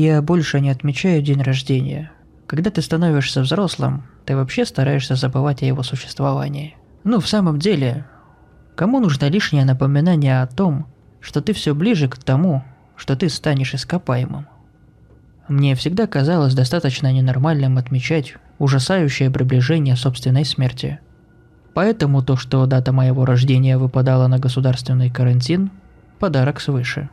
Я больше не отмечаю день рождения. Когда ты становишься взрослым, ты вообще стараешься забывать о его существовании. Ну, в самом деле, кому нужно лишнее напоминание о том, что ты все ближе к тому, что ты станешь ископаемым? Мне всегда казалось достаточно ненормальным отмечать ужасающее приближение собственной смерти. Поэтому то, что дата моего рождения выпадала на государственный карантин – подарок свыше.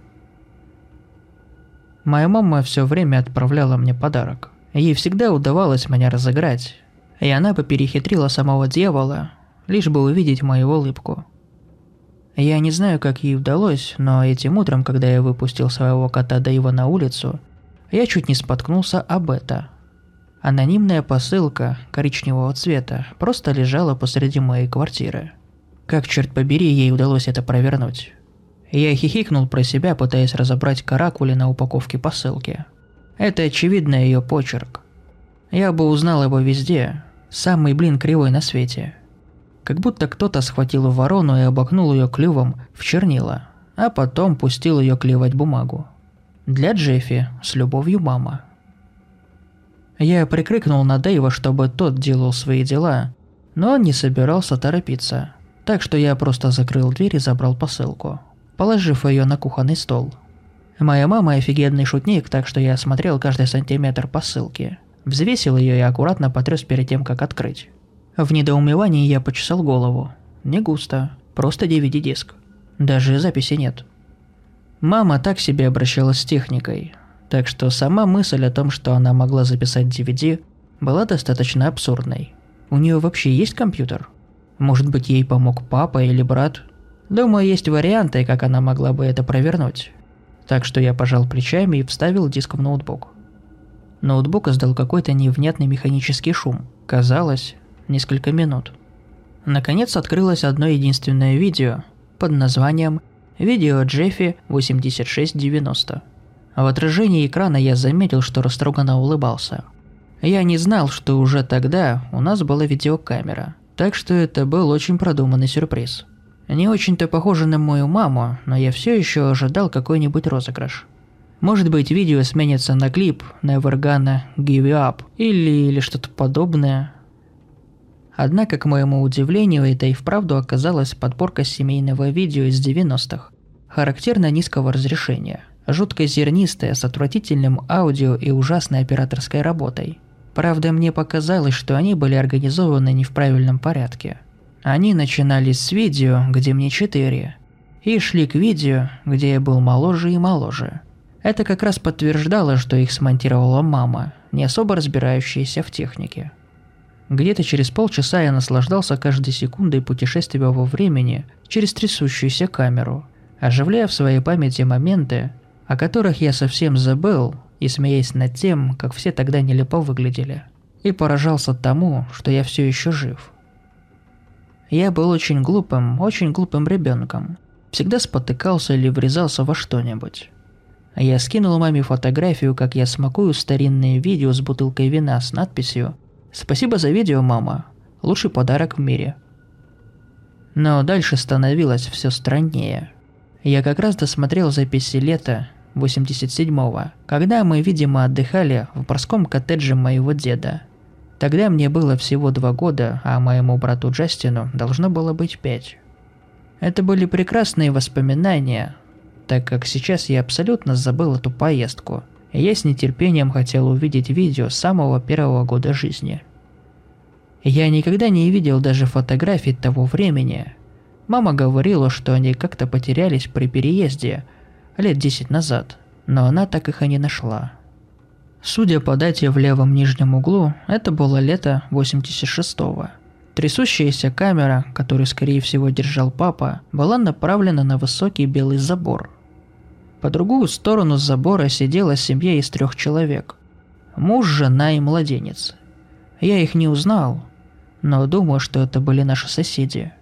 Моя мама все время отправляла мне подарок. Ей всегда удавалось меня разыграть, и она бы перехитрила самого дьявола, лишь бы увидеть мою улыбку. Я не знаю, как ей удалось, но этим утром, когда я выпустил своего кота Дэйва на улицу, я чуть не споткнулся об это. Анонимная посылка коричневого цвета просто лежала посреди моей квартиры. Как, черт побери, ей удалось это провернуть. Я хихикнул про себя, пытаясь разобрать каракули на упаковке посылки. Это очевидно ее почерк. Я бы узнал его везде. Самый, блин, кривой на свете. Как будто кто-то схватил ворону и обокнул ее клювом в чернила, а потом пустил ее клевать бумагу. Для Джеффи с любовью мама. Я прикрикнул на Дэйва, чтобы тот делал свои дела, но он не собирался торопиться, так что я просто закрыл дверь и забрал посылку, положив ее на кухонный стол. Моя мама офигенный шутник, так что я осмотрел каждый сантиметр посылки, взвесил ее и аккуратно потряс перед тем, как открыть. В недоумевании я почесал голову. Не густо, просто DVD-диск. Даже записи нет. Мама так себе обращалась с техникой, так что сама мысль о том, что она могла записать DVD, была достаточно абсурдной. У нее вообще есть компьютер? Может быть, ей помог папа или брат? Думаю, есть варианты, как она могла бы это провернуть. Так что я пожал плечами и вставил диск в ноутбук. Ноутбук издал какой-то невнятный механический шум. Казалось, несколько минут. Наконец открылось одно единственное видео под названием Видео Джеффи 8690. В отражении экрана я заметил, что растроганно улыбался. Я не знал, что уже тогда у нас была видеокамера, так что это был очень продуманный сюрприз. Не очень-то похоже на мою маму, но я все еще ожидал какой-нибудь розыгрыш. Может быть, видео сменится на клип Never Gonna Give You Up или, или что-то подобное. Однако, к моему удивлению, это и вправду оказалась подборка семейного видео из 90-х. Характерно низкого разрешения, жутко зернистое, с отвратительным аудио и ужасной операторской работой. Правда, мне показалось, что они были организованы не в правильном порядке. Они начинались с видео, где мне 4, и шли к видео, где я был моложе и моложе. Это как раз подтверждало, что их смонтировала мама, не особо разбирающаяся в технике. Где-то через полчаса я наслаждался каждой секундой путешествия во времени через трясущуюся камеру, оживляя в своей памяти моменты, о которых я совсем забыл, и смеясь над тем, как все тогда нелепо выглядели, и поражался тому, что я все еще жив. Я был очень глупым, очень глупым ребенком, всегда спотыкался или врезался во что-нибудь. Я скинул маме фотографию, как я смакую старинные видео с бутылкой вина с надписью Спасибо за видео, мама. Лучший подарок в мире. Но дальше становилось все страннее. Я как раз досмотрел записи лета 87-го, когда мы, видимо, отдыхали в морском коттедже моего деда. Тогда мне было всего два года, а моему брату Джастину должно было быть пять. Это были прекрасные воспоминания, так как сейчас я абсолютно забыл эту поездку – я с нетерпением хотел увидеть видео самого первого года жизни. Я никогда не видел даже фотографий того времени. Мама говорила, что они как-то потерялись при переезде лет 10 назад, но она так их и не нашла. Судя по дате в левом нижнем углу, это было лето 86-го. Трясущаяся камера, которую скорее всего держал папа, была направлена на высокий белый забор – по другую сторону забора сидела семья из трех человек. Муж, жена и младенец. Я их не узнал, но думаю, что это были наши соседи.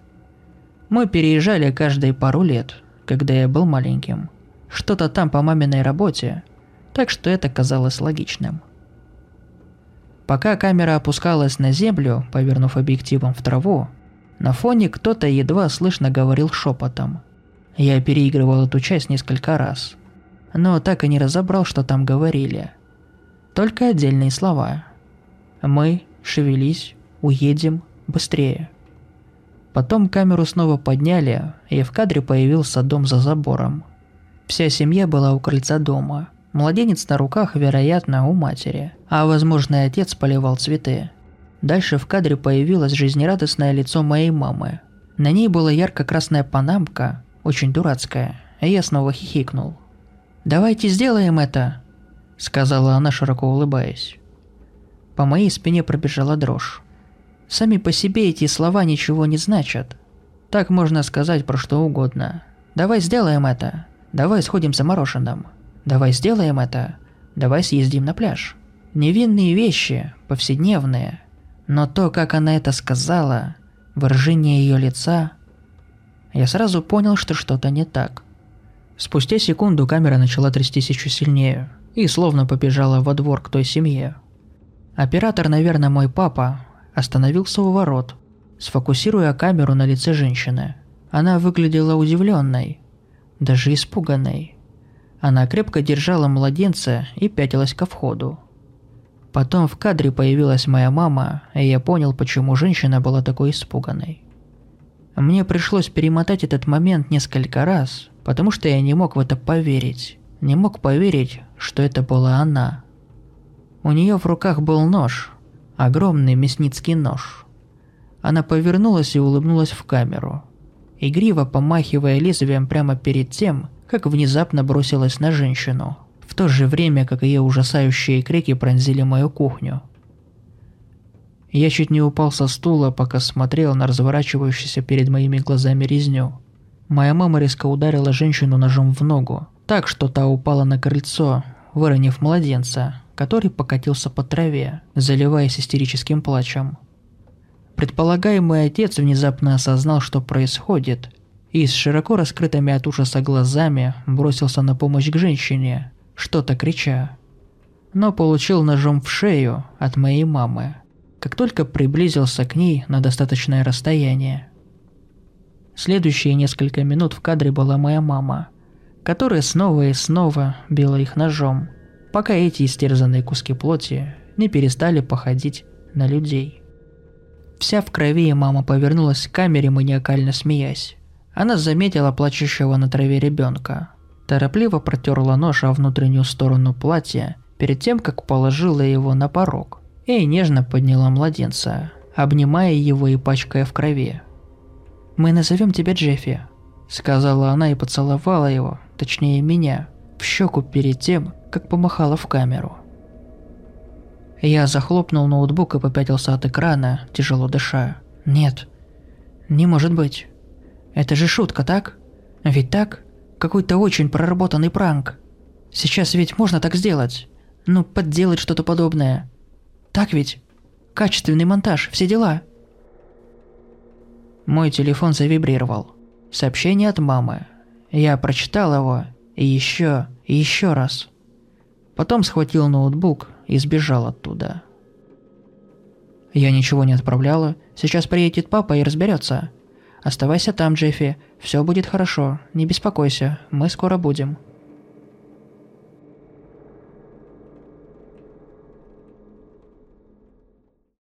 Мы переезжали каждые пару лет, когда я был маленьким. Что-то там по маминой работе, так что это казалось логичным. Пока камера опускалась на землю, повернув объективом в траву, на фоне кто-то едва слышно говорил шепотом – я переигрывал эту часть несколько раз. но так и не разобрал, что там говорили. Только отдельные слова. «Мы, шевелись, уедем, быстрее». Потом камеру снова подняли, и в кадре появился дом за забором. Вся семья была у крыльца дома. Младенец на руках, вероятно, у матери, а возможно отец поливал цветы. Дальше в кадре появилось жизнерадостное лицо моей мамы. На ней была ярко-красная панамка, очень дурацкая, и я снова хихикнул. «Давайте сделаем это!» – сказала она, широко улыбаясь. По моей спине пробежала дрожь. Сами по себе эти слова ничего не значат. Так можно сказать про что угодно. «Давай сделаем это!» «Давай сходим за мороженым!» «Давай сделаем это!» «Давай съездим на пляж!» Невинные вещи, повседневные – но то, как она это сказала, выражение ее лица, я сразу понял, что что-то не так. Спустя секунду камера начала трястись еще сильнее и словно побежала во двор к той семье. Оператор, наверное, мой папа, остановился у ворот, сфокусируя камеру на лице женщины. Она выглядела удивленной, даже испуганной. Она крепко держала младенца и пятилась ко входу. Потом в кадре появилась моя мама, и я понял, почему женщина была такой испуганной. Мне пришлось перемотать этот момент несколько раз, потому что я не мог в это поверить. Не мог поверить, что это была она. У нее в руках был нож, огромный мясницкий нож. Она повернулась и улыбнулась в камеру, игриво помахивая лезвием прямо перед тем, как внезапно бросилась на женщину – в то же время, как ее ужасающие крики пронзили мою кухню. Я чуть не упал со стула, пока смотрел на разворачивающуюся перед моими глазами резню. Моя мама резко ударила женщину ножом в ногу, так что та упала на крыльцо, выронив младенца, который покатился по траве, заливаясь истерическим плачем. Предполагаемый отец внезапно осознал, что происходит, и с широко раскрытыми от ужаса глазами бросился на помощь к женщине, что-то крича. Но получил ножом в шею от моей мамы, как только приблизился к ней на достаточное расстояние. Следующие несколько минут в кадре была моя мама, которая снова и снова била их ножом, пока эти истерзанные куски плоти не перестали походить на людей. Вся в крови мама повернулась к камере, маниакально смеясь. Она заметила плачущего на траве ребенка, торопливо протерла нож о внутреннюю сторону платья перед тем, как положила его на порог, и нежно подняла младенца, обнимая его и пачкая в крови. «Мы назовем тебя Джеффи», — сказала она и поцеловала его, точнее меня, в щеку перед тем, как помахала в камеру. Я захлопнул ноутбук и попятился от экрана, тяжело дыша. «Нет, не может быть. Это же шутка, так? Ведь так?» Какой-то очень проработанный пранк. Сейчас ведь можно так сделать. Ну, подделать что-то подобное. Так ведь? Качественный монтаж, все дела. Мой телефон завибрировал. Сообщение от мамы. Я прочитал его и еще, и еще раз. Потом схватил ноутбук и сбежал оттуда. Я ничего не отправляла. Сейчас приедет папа и разберется. Оставайся там, Джеффи. Все будет хорошо. Не беспокойся. Мы скоро будем.